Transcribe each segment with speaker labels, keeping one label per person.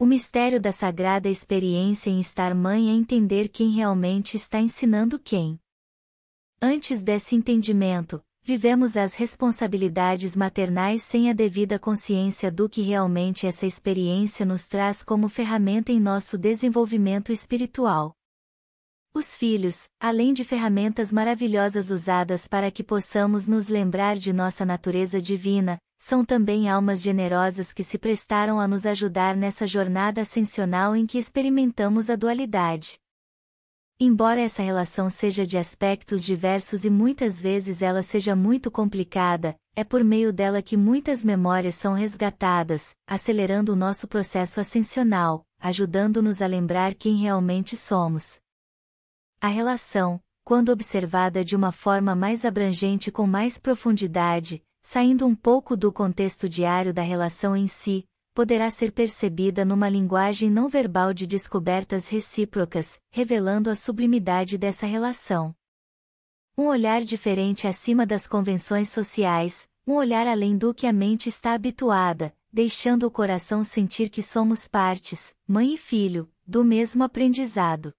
Speaker 1: O mistério da sagrada experiência em estar mãe é entender quem realmente está ensinando quem. Antes desse entendimento, vivemos as responsabilidades maternais sem a devida consciência do que realmente essa experiência nos traz como ferramenta em nosso desenvolvimento espiritual. Os filhos, além de ferramentas maravilhosas usadas para que possamos nos lembrar de nossa natureza divina, são também almas generosas que se prestaram a nos ajudar nessa jornada ascensional em que experimentamos a dualidade. Embora essa relação seja de aspectos diversos e muitas vezes ela seja muito complicada, é por meio dela que muitas memórias são resgatadas, acelerando o nosso processo ascensional, ajudando-nos a lembrar quem realmente somos. A relação, quando observada de uma forma mais abrangente com mais profundidade, saindo um pouco do contexto diário da relação em si, poderá ser percebida numa linguagem não verbal de descobertas recíprocas, revelando a sublimidade dessa relação. Um olhar diferente acima das convenções sociais, um olhar além do que a mente está habituada, deixando o coração sentir que somos partes, mãe e filho, do mesmo aprendizado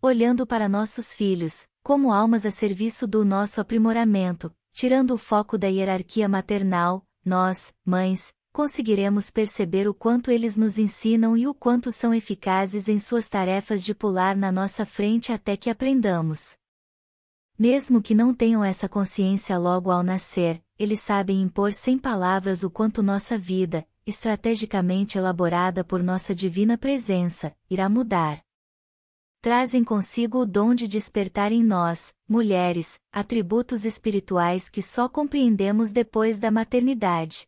Speaker 1: olhando para nossos filhos, como almas a serviço do nosso aprimoramento, tirando o foco da hierarquia maternal, nós, mães, conseguiremos perceber o quanto eles nos ensinam e o quanto são eficazes em suas tarefas de pular na nossa frente até que aprendamos. Mesmo que não tenham essa consciência logo ao nascer, eles sabem impor sem palavras o quanto nossa vida, estrategicamente elaborada por nossa divina presença, irá mudar trazem consigo o dom de despertar em nós, mulheres, atributos espirituais que só compreendemos depois da maternidade.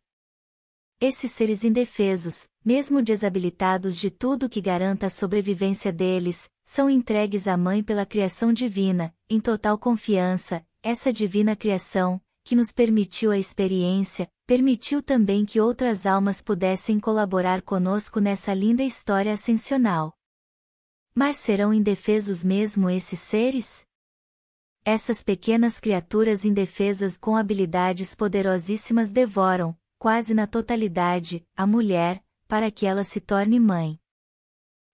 Speaker 1: Esses seres indefesos, mesmo desabilitados de tudo que garanta a sobrevivência deles, são entregues à Mãe pela criação divina, em total confiança, essa divina criação, que nos permitiu a experiência, permitiu também que outras almas pudessem colaborar conosco nessa linda história ascensional. Mas serão indefesos mesmo esses seres? Essas pequenas criaturas indefesas com habilidades poderosíssimas devoram, quase na totalidade, a mulher, para que ela se torne mãe.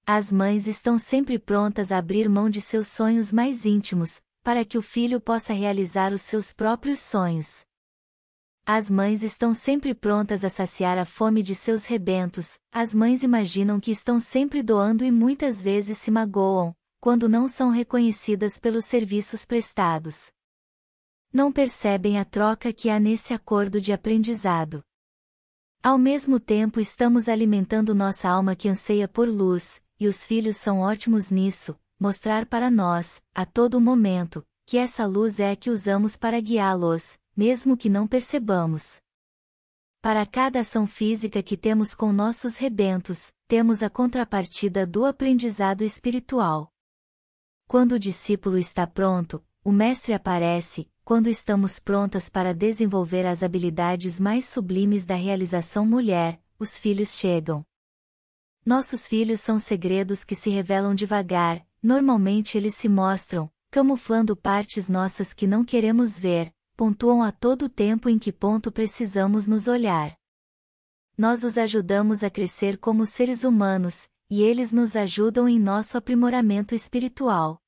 Speaker 1: As mães estão sempre prontas a abrir mão de seus sonhos mais íntimos, para que o filho possa realizar os seus próprios sonhos. As mães estão sempre prontas a saciar a fome de seus rebentos, as mães imaginam que estão sempre doando e muitas vezes se magoam, quando não são reconhecidas pelos serviços prestados. Não percebem a troca que há nesse acordo de aprendizado. Ao mesmo tempo estamos alimentando nossa alma que anseia por luz, e os filhos são ótimos nisso, mostrar para nós, a todo momento, que essa luz é a que usamos para guiá-los, mesmo que não percebamos. Para cada ação física que temos com nossos rebentos, temos a contrapartida do aprendizado espiritual. Quando o discípulo está pronto, o Mestre aparece, quando estamos prontas para desenvolver as habilidades mais sublimes da realização mulher, os filhos chegam. Nossos filhos são segredos que se revelam devagar, normalmente eles se mostram, camuflando partes nossas que não queremos ver, pontuam a todo tempo em que ponto precisamos nos olhar. Nós os ajudamos a crescer como seres humanos, e eles nos ajudam em nosso aprimoramento espiritual.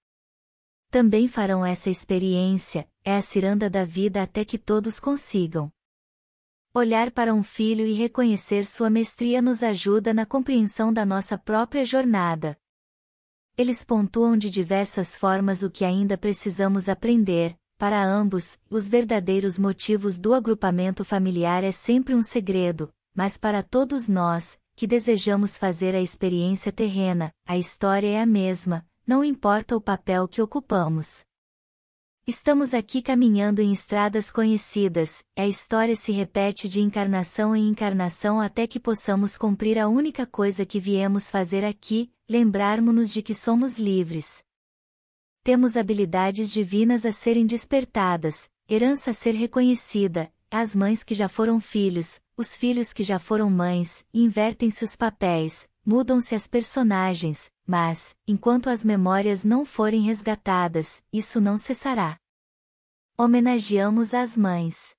Speaker 1: Também farão essa experiência, é a ciranda da vida até que todos consigam. Olhar para um filho e reconhecer sua mestria nos ajuda na compreensão da nossa própria jornada. Eles pontuam de diversas formas o que ainda precisamos aprender, para ambos, os verdadeiros motivos do agrupamento familiar é sempre um segredo, mas para todos nós, que desejamos fazer a experiência terrena, a história é a mesma, não importa o papel que ocupamos. Estamos aqui caminhando em estradas conhecidas, a história se repete de encarnação em encarnação até que possamos cumprir a única coisa que viemos fazer aqui, lembrarmos-nos de que somos livres temos habilidades divinas a serem despertadas, herança a ser reconhecida, as mães que já foram filhos, os filhos que já foram mães, invertem-se os papéis, mudam-se as personagens, mas, enquanto as memórias não forem resgatadas, isso não cessará. Homenageamos as mães.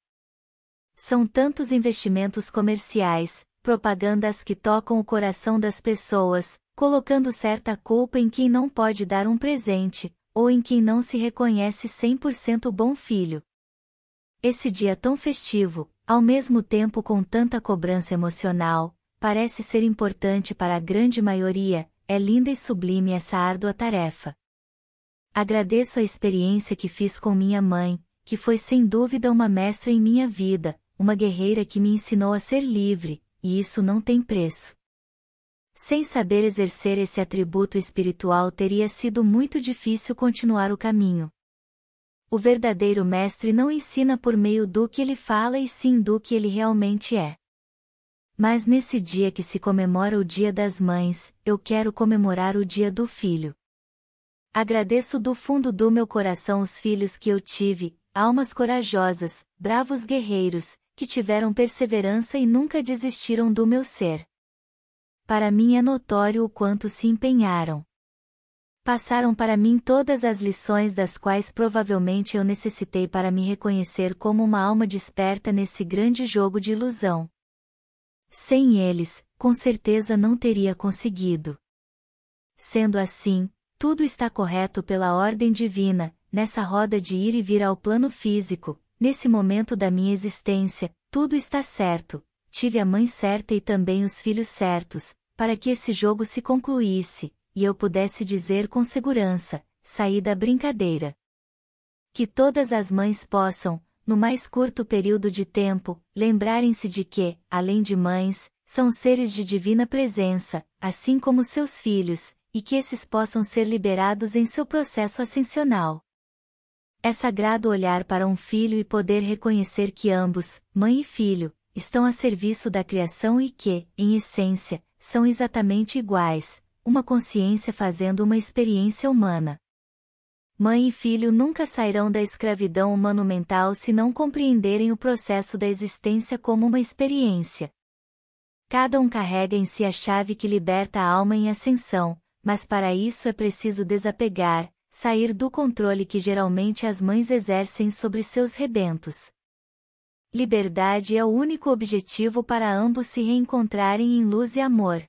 Speaker 1: São tantos investimentos comerciais, propagandas que tocam o coração das pessoas, colocando certa culpa em quem não pode dar um presente, ou em quem não se reconhece 100% bom filho. Esse dia tão festivo, ao mesmo tempo com tanta cobrança emocional, parece ser importante para a grande maioria, é linda e sublime essa árdua tarefa. Agradeço a experiência que fiz com minha mãe, que foi sem dúvida uma mestra em minha vida, uma guerreira que me ensinou a ser livre, e isso não tem preço. Sem saber exercer esse atributo espiritual teria sido muito difícil continuar o caminho. O verdadeiro mestre não ensina por meio do que ele fala e sim do que ele realmente é. Mas nesse dia que se comemora o Dia das Mães, eu quero comemorar o Dia do Filho. Agradeço do fundo do meu coração os filhos que eu tive, almas corajosas, bravos guerreiros, que tiveram perseverança e nunca desistiram do meu ser para mim é notório o quanto se empenharam. Passaram para mim todas as lições das quais provavelmente eu necessitei para me reconhecer como uma alma desperta nesse grande jogo de ilusão. Sem eles, com certeza não teria conseguido. Sendo assim, tudo está correto pela ordem divina, nessa roda de ir e vir ao plano físico, nesse momento da minha existência, tudo está certo, tive a mãe certa e também os filhos certos, para que esse jogo se concluísse, e eu pudesse dizer com segurança: saí da brincadeira. Que todas as mães possam, no mais curto período de tempo, lembrarem-se de que, além de mães, são seres de divina presença, assim como seus filhos, e que esses possam ser liberados em seu processo ascensional. É sagrado olhar para um filho e poder reconhecer que ambos, mãe e filho, estão a serviço da criação e que, em essência, são exatamente iguais, uma consciência fazendo uma experiência humana. Mãe e filho nunca sairão da escravidão humano-mental se não compreenderem o processo da existência como uma experiência. Cada um carrega em si a chave que liberta a alma em ascensão, mas para isso é preciso desapegar, sair do controle que geralmente as mães exercem sobre seus rebentos. Liberdade é o único objetivo para ambos se reencontrarem em luz e amor.